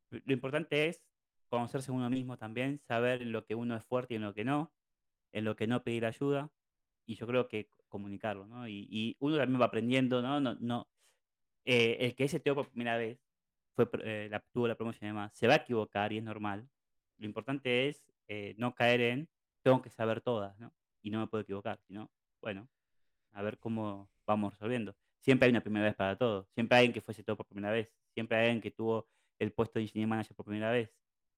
Lo importante es conocerse uno mismo también, saber en lo que uno es fuerte y en lo que no, en lo que no pedir ayuda y yo creo que comunicarlo, ¿no? Y, y uno también va aprendiendo, ¿no? no, no eh, el que es CTO por primera vez fue, eh, la, tuvo la promoción y demás, se va a equivocar y es normal. Lo importante es eh, no caer en, tengo que saber todas, ¿no? Y no me puedo equivocar, sino, bueno, a ver cómo vamos resolviendo. Siempre hay una primera vez para todo. Siempre hay alguien que fuese todo por primera vez. Siempre hay alguien que tuvo el puesto de engineer manager por primera vez.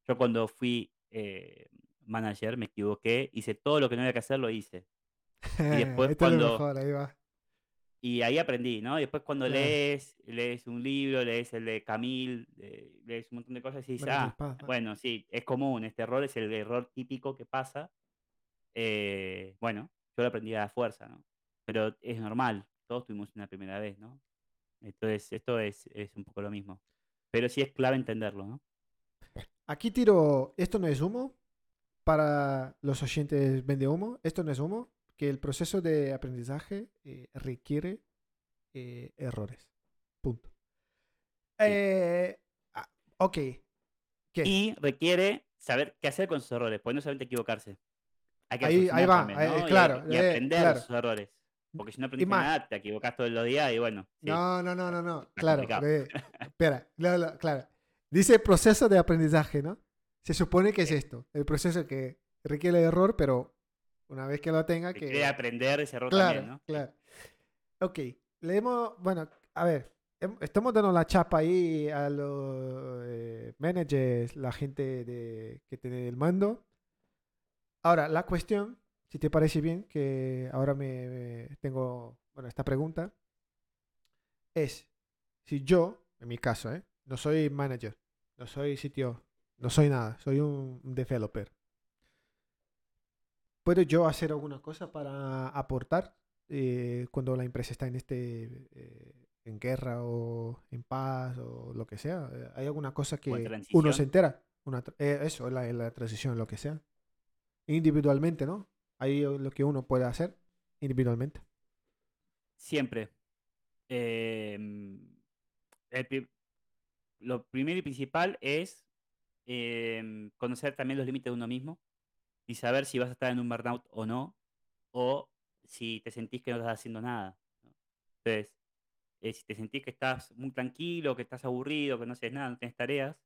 Yo cuando fui eh, manager me equivoqué, hice todo lo que no había que hacer, lo hice. después es lo cuando- mejor, ahí va. Y ahí aprendí, ¿no? Y después cuando lees, lees un libro, lees el de Camille, eh, lees un montón de cosas y dices, Bueno, ah, bueno, sí, es común, este error es el error típico que pasa. Eh, bueno, yo lo aprendí a la fuerza, ¿no? Pero es normal, todos tuvimos una primera vez, ¿no? Entonces, esto es, es un poco lo mismo. Pero sí es clave entenderlo, ¿no? Aquí tiro, esto no es humo. Para los oyentes vende humo, esto no es humo. Que el proceso de aprendizaje eh, requiere eh, errores. Punto. Eh, ah, ok. ¿Qué? Y requiere saber qué hacer con esos errores, porque no solamente equivocarse. Hay que Ahí- ahí va, ahí- ¿no? Y hay claro, que- Y, eh, aprender claro. esos errores. Porque si no aprendiste nada, te equivocas todos los días y bueno. sí. No, no, no, no, no. Está Claro. espera, claro, claro, claro. Dice proceso de aprendizaje, ¿no? se supone que es esto. El proceso que requiere el error, pero una vez que lo tenga, Que quiere aprender ese error Claro, también, ¿no? claro. Ok, leemos, bueno, a ver, estamos dando la chapa ahí a los eh, managers, la gente de, que tiene el mando. Ahora, la cuestión, si te parece bien, que ahora me, me tengo, bueno, esta pregunta, es si yo, en mi caso, ¿eh? no soy manager, no soy sitio, no soy nada, soy un developer. ¿Puedo yo hacer alguna cosa para aportar eh, cuando la empresa está en este eh, en guerra o en paz o lo que sea? Eh, ¿Hay alguna cosa que uno se entera? Una eso, la transición, lo que sea. Individualmente, ¿no? Hay lo que uno puede hacer individualmente. Siempre. Em, pri- lo primero y principal es em, conocer también los límites de uno mismo y saber si vas a estar en un burnout o no, o si te sentís que no estás haciendo nada. Entonces, eh, si te sentís que estás muy tranquilo, que estás aburrido, que no haces nada, no tienes tareas,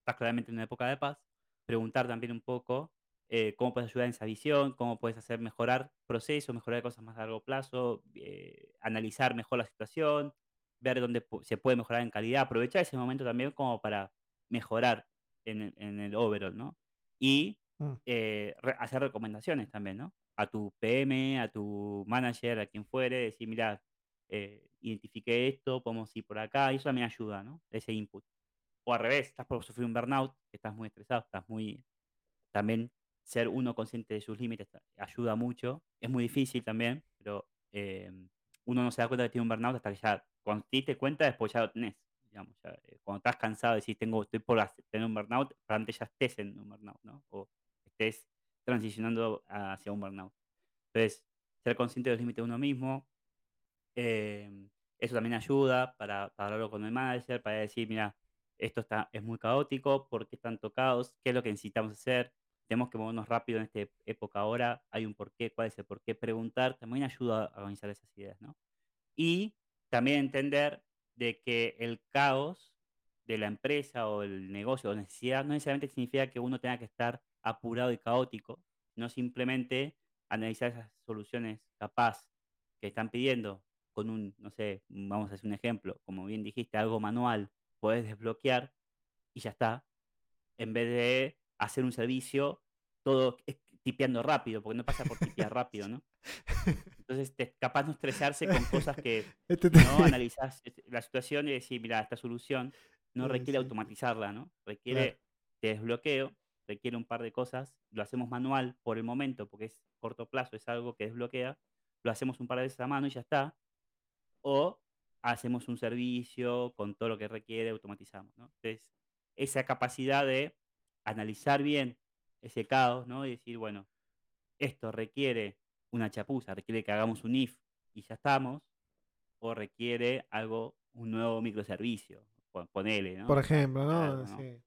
estás claramente en una época de paz. Preguntar también un poco eh, cómo puedes ayudar en esa visión, cómo puedes hacer mejorar procesos, mejorar cosas más a largo plazo, eh, analizar mejor la situación, ver dónde se puede mejorar en calidad, aprovechar ese momento también como para mejorar en el, en el overall, ¿no? Y Mm. eh, re- hacer recomendaciones también, ¿no? A tu PM, a tu manager, a quien fuere, decir, mira, eh, identifiqué esto, podemos ir por acá, y eso también ayuda, ¿no? Ese input. O al revés, estás por sufrir un burnout, estás muy estresado, estás muy... También ser uno consciente de sus límites ayuda mucho. Es muy difícil también, pero eh, uno no se da cuenta que tiene un burnout hasta que ya, cuando te diste cuenta, después ya lo tenés. Digamos, ya, eh, cuando estás cansado, decís, tengo, estoy por hacer- tener un burnout, probablemente ya estés en un burnout, ¿no? O estés transicionando hacia un burnout. Entonces, ser consciente de los límites de uno mismo, eh, eso también ayuda para, para hablarlo con el manager, para decir, mira, esto está, es muy caótico, ¿por qué están tocados? ¿Qué es lo que necesitamos hacer? Tenemos que movernos rápido en esta época ahora, hay un porqué, cuál es el porqué, preguntar, también ayuda a organizar esas ideas, ¿no? Y también entender de que el caos de la empresa o el negocio o necesidad no necesariamente significa que uno tenga que estar apurado y caótico, no simplemente analizar esas soluciones capaz que están pidiendo con un, no sé, vamos a hacer un ejemplo, como bien dijiste, algo manual, puedes desbloquear y ya está, en vez de hacer un servicio todo tipeando rápido, porque no pasa por tipear rápido, ¿no? Entonces, te, capaz no estresarse con cosas que Esto te- no analizás eh, la situación y decir, mira, esta solución no requiere automatizarla, ¿no? Requiere de desbloqueo, requiere un par de cosas, lo hacemos manual por el momento, porque es corto plazo, es algo que desbloquea, lo hacemos un par de veces a mano y ya está, o hacemos un servicio con todo lo que requiere, automatizamos, ¿no? Entonces, esa capacidad de analizar bien ese caos, ¿no? Y decir, bueno, esto requiere una chapuza, requiere que hagamos un if y ya estamos, o requiere algo, un nuevo microservicio, pon- ponele, ¿no? Por ejemplo, ¿no? algo, ¿no? Sí.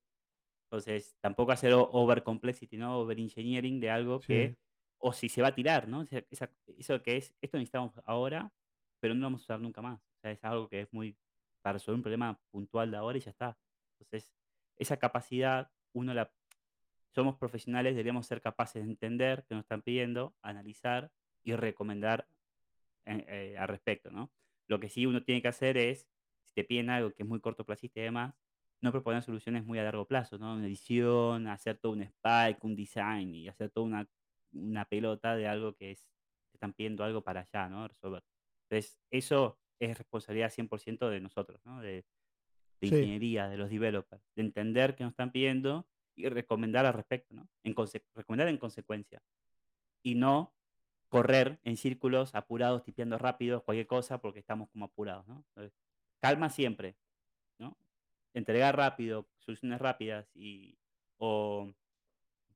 Entonces, tampoco hacer over complexity, ¿no? Over engineering de algo Sí. que, o si se va a tirar, ¿no? Esa- eso que es, esto necesitamos ahora, pero no lo vamos a usar nunca más. O sea, es algo que es muy para resolver un problema puntual de ahora y ya está. Entonces, esa capacidad, uno la, somos profesionales, deberíamos ser capaces de entender qué nos están pidiendo, analizar y recomendar eh, eh, al respecto, ¿no? Lo que sí uno tiene que hacer es, si te piden algo que es muy cortoplacista y demás, no proponer soluciones muy a largo plazo, ¿no? Una edición, hacer todo un spike, un design y hacer toda una, una pelota de algo que es, te están pidiendo algo para allá, ¿no? Resolver. Entonces, eso es responsabilidad 100% de nosotros, ¿no? De, de Sí. ingeniería, de los developers, de entender qué nos están pidiendo y recomendar al respecto, ¿no? En recomendar en consecuencia. Y no correr en círculos apurados, tipeando rápido, cualquier cosa, porque estamos como apurados, ¿no? Entonces, calma siempre, ¿no? Entregar rápido, soluciones rápidas y o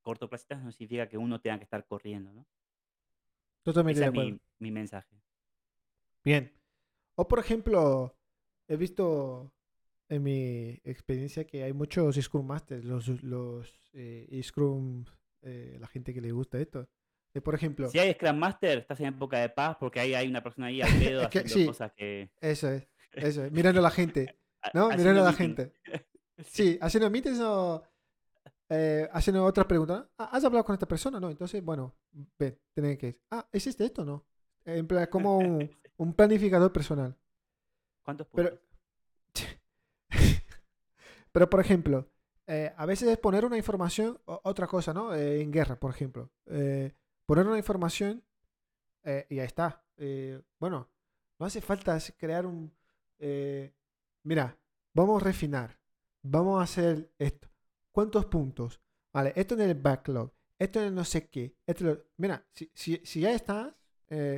cortoplacistas no significa que uno tenga que estar corriendo, ¿no? Totalmente Ese de es acuerdo. mi, mi mensaje. Bien. O por ejemplo, he visto en mi experiencia que hay muchos Scrum Masters, los, los eh, Scrum, eh, la gente que le gusta esto. Eh, por ejemplo, Si hay Scrum Master, estás en época de paz porque ahí hay una persona ahí al pedo haciendo sí. cosas que... eso es, eso es, mirando a la gente, ¿no? Mirando a la meeting. gente. Sí, haciendo meetings o... eh, haciendo otra pregunta. Ah, ¿Has hablado con esta persona? No, entonces, bueno, ven, tienen que ir. Ah, ¿existe esto? No. En plan, como un, un planificador personal. ¿Cuántos puntos? pero por ejemplo, eh, a veces es poner una información, otra cosa, ¿no? Eh, en guerra, por ejemplo. Eh, poner una información y ya está. Bueno, no hace falta crear un... mira, vamos a refinar. Vamos a hacer esto. ¿Cuántos puntos? Vale, esto en el backlog. Esto en el no sé qué. Esto mira, si, si, ya estás,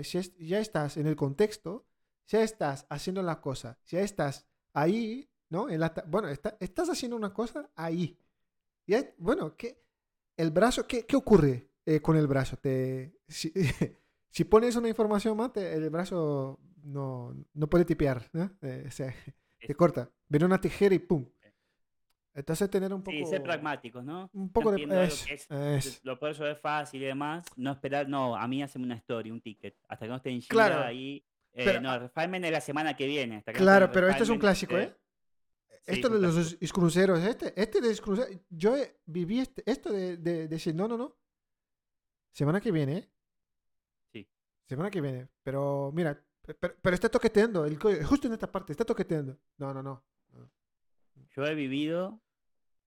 si ya estás en el contexto, si ya estás haciendo la cosa, si ya estás ahí, ¿no? Bueno, está- estás haciendo una cosa ahí. Ya, bueno, ¿qué, el brazo, ¿qué, qué ocurre eh, con el brazo? Te, si, si pones una información más, te- el brazo no, no puede tipear, ¿no? Eh, o sea, te Es- corta. Viene una tijera y ¡pum! Entonces tener un poco... Sí, ser pragmáticos, ¿no? Un poco de... entiendo lo es- que es- es- Lo fácil y demás. No esperar, no, a mí haceme una story, un ticket. Hasta que no esté en Claro, ahí. eh, pero- no, refinement es la semana que viene. Hasta que no Claro, en pero este es un clásico, ¿eh? Sí, Esto es de los cruceros, este, este de los cruceros, yo viví este- esto de, de- de decir, no, no, no. Semana que viene, ¿eh? Sí. Semana que viene. Pero mira, pe- pero, pero está toqueteando, el justo en esta parte, está toqueteando. No, no, no. Yo he vivido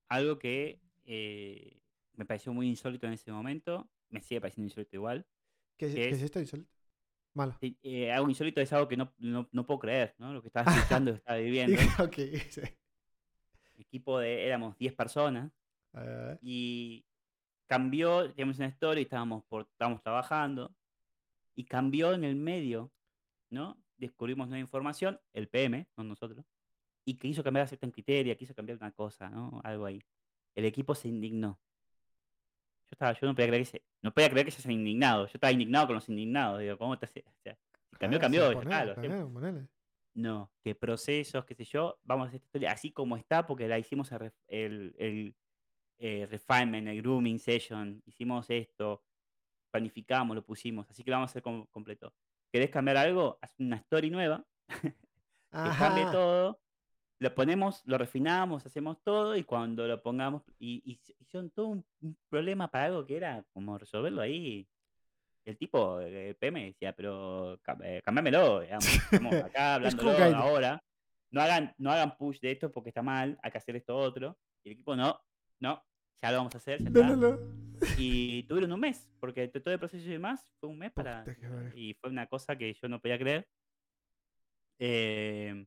algo que eh, me pareció muy insólito en ese momento. Me sigue pareciendo insólito igual. ¿Qué, es- ¿Qué qué es es? esto insólito? Malo. Eh, algo insólito es algo que no, no, no puedo creer, ¿no? Lo que estaba escuchando, que estaba viviendo. ok, sí. Equipo de, éramos 10 personas. Ah, y cambió, teníamos una story, estábamos, por, estábamos trabajando, y cambió en el medio, ¿no? Descubrimos nueva información, el PM, no nosotros, y que hizo cambiar cierta criteria, quiso cambiar una cosa, ¿no? Algo ahí. El equipo se indignó. Yo estaba, yo no podía creer que se, no podía creer que se indignado. Yo estaba indignado con los indignados. Digo, ¿cómo te hace? O sea, si cambió, cambió, ya ponele, ponele. No, que procesos, qué sé yo, vamos a hacer esta historia así como está, porque la hicimos el, el, el, eh, refinement, el grooming session, hicimos esto, planificamos, lo pusimos, así que lo vamos a hacer com- completo. ¿Querés cambiar algo? Haz una story nueva, que cambie todo, lo ponemos, lo refinamos, hacemos todo, y cuando lo pongamos, y, y hicieron todo un, un problema para algo que era como resolverlo ahí. El tipo, eh, el PM decía, pero eh, cambiámelo, digamos, estamos acá hablándolo ahora. No hagan, no hagan push de esto porque está mal, hay que hacer esto otro. Y el equipo, no, no, ya lo vamos a hacer, ya No, está. no, no. Y tuvieron un mes, porque todo el proceso y demás fue un mes para... Y fue una cosa que yo no podía creer. Eh,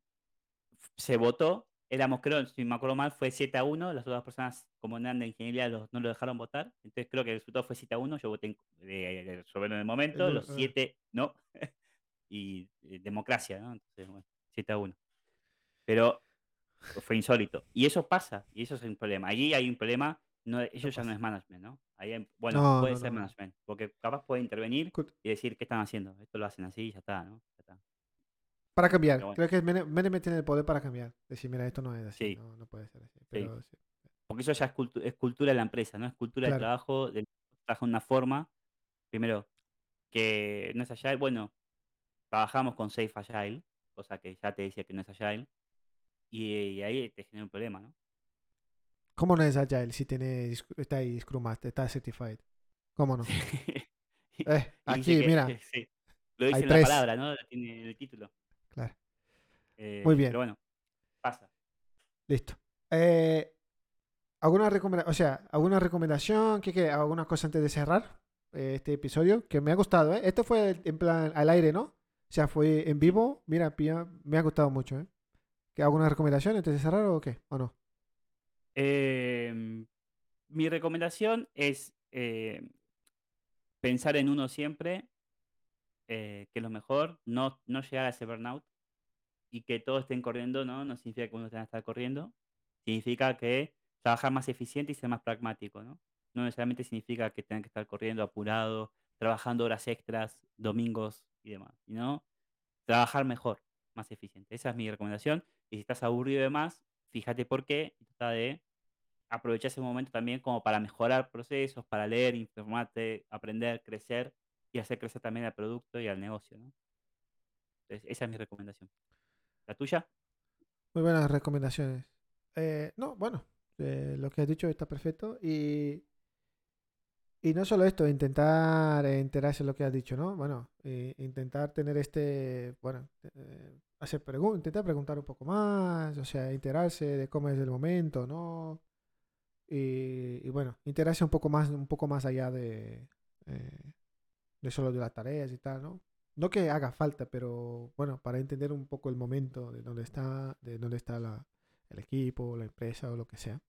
se votó, éramos, creo, si me acuerdo mal, fue 7 a 1, las otras personas, como eran de ingeniería, los- no lo dejaron votar. Entonces creo que el resultado fue 7 a 1, yo voté en, en el momento, El- los ah. 7 no. y eh, democracia, ¿no? Entonces, bueno, 7 a 1. Pero fue insólito. Y eso pasa, y eso es un problema. Allí hay un problema, no, ellos ya no es management, ¿no? Ahí hay- bueno, No, puede no, ser management, porque capaz puede intervenir y decir qué están haciendo. Esto lo hacen así y ya está, ¿no? Ya está. Para cambiar. Bueno. Creo que management tiene el poder para cambiar. Decir, mira, esto no es así. Sí. No, no puede ser así. Pero sí. Porque eso ya es, cultu- es cultura de la empresa, ¿no? Es cultura Claro. de trabajo, de trabajo de una forma, primero, que no es agile, bueno, trabajamos con Safe Agile, cosa que ya te decía que no es agile, y, y ahí te genera un problema, ¿no? ¿Cómo no es Agile si tiene, está ahí Scrum Master, está certified? ¿Cómo no? Eh, aquí, que- mira. sí, lo dice hay en la tres. palabra, ¿no? Tiene en el título. Claro. Eh, Muy bien. Pero bueno, pasa. Listo. Eh, ¿Alguna recomendación? O sea, ¿alguna recomendación? ¿Qué, qué? ¿Alguna cosa antes de cerrar eh, este episodio? Que me ha gustado, ¿eh? Esto fue en plan al aire, ¿no? O sea, fue en vivo. Mira, pilla, me ha gustado mucho, ¿eh? ¿Qué, ¿Alguna recomendación antes de cerrar o qué? ¿O no? Em, mi recomendación es eh, pensar en uno siempre, eh, que lo mejor, no, no llegar a ese burnout y que todos estén corriendo, ¿no? No significa que uno tenga que estar corriendo, significa que trabajar más eficiente y ser más pragmático, ¿no? No necesariamente significa que tengan que estar corriendo apurado, trabajando horas extras, domingos y demás, sino trabajar mejor, más eficiente. Esa es mi recomendación. Y si estás aburrido de más, fíjate por qué trata de aprovechar ese momento también como para mejorar procesos, para leer, informarte, aprender, crecer y hacer crecer también al producto y al negocio, ¿no? Esa es mi recomendación. ¿La tuya? Muy buenas recomendaciones. Eh, no, bueno, eh, lo que has dicho está perfecto. Y, y no solo esto, intentar enterarse de lo que has dicho, ¿no? Bueno, eh, intentar tener este, bueno, hacer preguntas, intentar preguntar un poco más, o sea, enterarse de cómo es el momento, ¿no? Y, bueno, enterarse un poco más, un poco más allá de, de solo de las tareas y tal, ¿no? No que haga falta, pero bueno, para entender un poco el momento de dónde está, de dónde está el equipo, la empresa o lo que sea.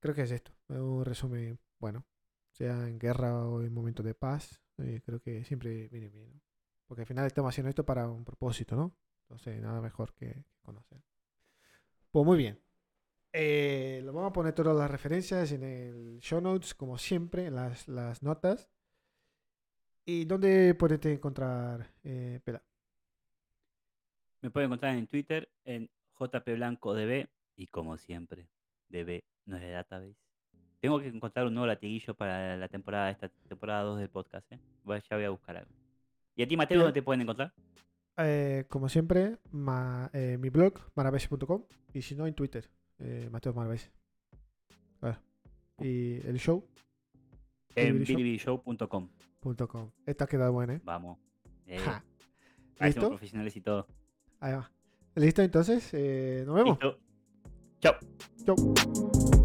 Creo que es esto, es un resumen bueno, sea en guerra o en momentos de paz, eh, creo que siempre viene bien, ¿no? Porque al final estamos haciendo esto para un propósito, ¿no? Entonces, nada mejor que conocer. Pues muy bien. Eh, lo vamos a poner todas las referencias en el show notes, como siempre, en las notas. ¿Y dónde puedes encontrar, eh, Pela? Me pueden encontrar en Twitter en jpblancodb y como siempre, DB no es de database. Tengo que encontrar un nuevo latiguillo para la temporada esta temporada 2 del podcast, ¿eh? Voy- ya voy a buscar algo. ¿Y a ti, Mateo, dónde te pueden encontrar? Eh, como siempre, ma- eh, mi blog, maravesi.com. Y si no, en Twitter, eh, Mateo Maravesi. Claro. Y el show, En Bilibili.com. bilibishow.com. Esta ha quedado buena, ¿eh? Vamos. Eh, Ja. ¿Listo? profesionales y todo. Ahí va. ¿Listo entonces? Eh, nos vemos. Listo. Chao. Chau.